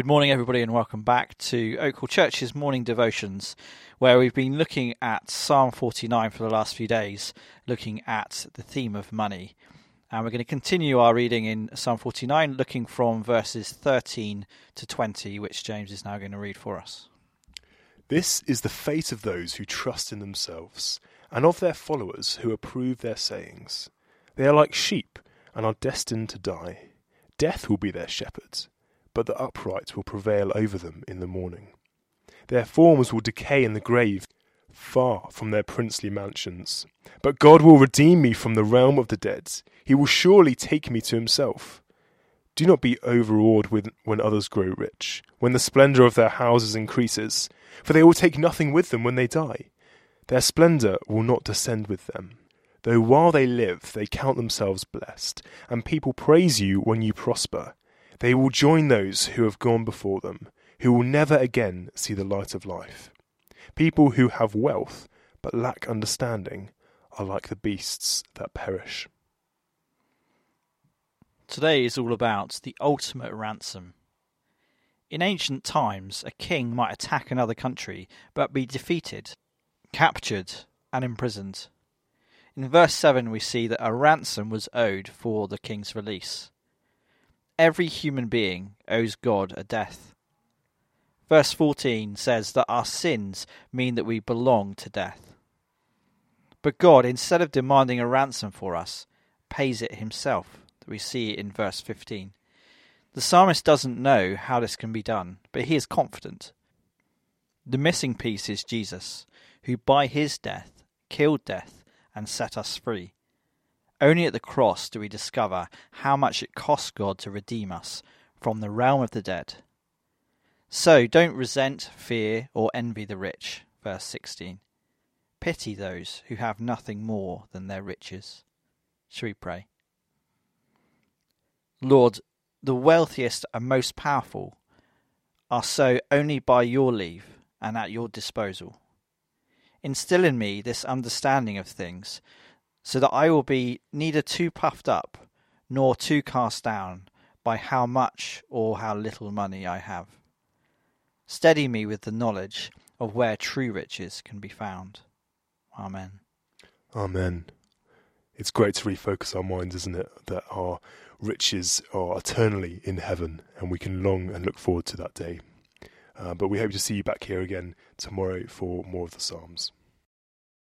Good morning, everybody, and welcome back to Oak Hall Church's morning devotions, where we've been looking at Psalm 49 for the last few days, looking at the theme of money. And we're going to continue our reading in Psalm 49, looking from verses 13 to 20, which James is now going to read for us. This is the fate of those who trust in themselves, and of their followers who approve their sayings. They are like sheep, and are destined to die. Death will be their shepherd, but the upright will prevail over them in the morning. Their forms will decay in the grave, far from their princely mansions. But God will redeem me from the realm of the dead. He will surely take me to himself. Do not be overawed when others grow rich, when the splendour of their houses increases, for they will take nothing with them when they die. Their splendour will not descend with them. Though while they live, they count themselves blessed, and people praise you when you prosper. They will join those who have gone before them, who will never again see the light of life. People who have wealth but lack understanding are like the beasts that perish. Today is all about the ultimate ransom. In ancient times, a king might attack another country but be defeated, captured, and imprisoned. In verse 7, we see that a ransom was owed for the king's release. Every human being owes God a death. Verse 14 says that our sins mean that we belong to death. But God, instead of demanding a ransom for us, pays it himself. We see in verse 15. The psalmist doesn't know how this can be done, but he is confident. The missing piece is Jesus, who by his death killed death and set us free. Only at the cross do we discover how much it cost God to redeem us from the realm of the dead. So don't resent, fear, or envy the rich. Verse 16. Pity those who have nothing more than their riches. Shall we pray? Lord, the wealthiest and most powerful are so only by your leave and at your disposal. Instill in me this understanding of things, so that I will be neither too puffed up nor too cast down by how much or how little money I have. Steady me with the knowledge of where true riches can be found. Amen. Amen. It's great to refocus our minds, isn't it? That our riches are eternally in heaven and we can long and look forward to that day. Uh, but we hope to see you back here again tomorrow for more of the Psalms.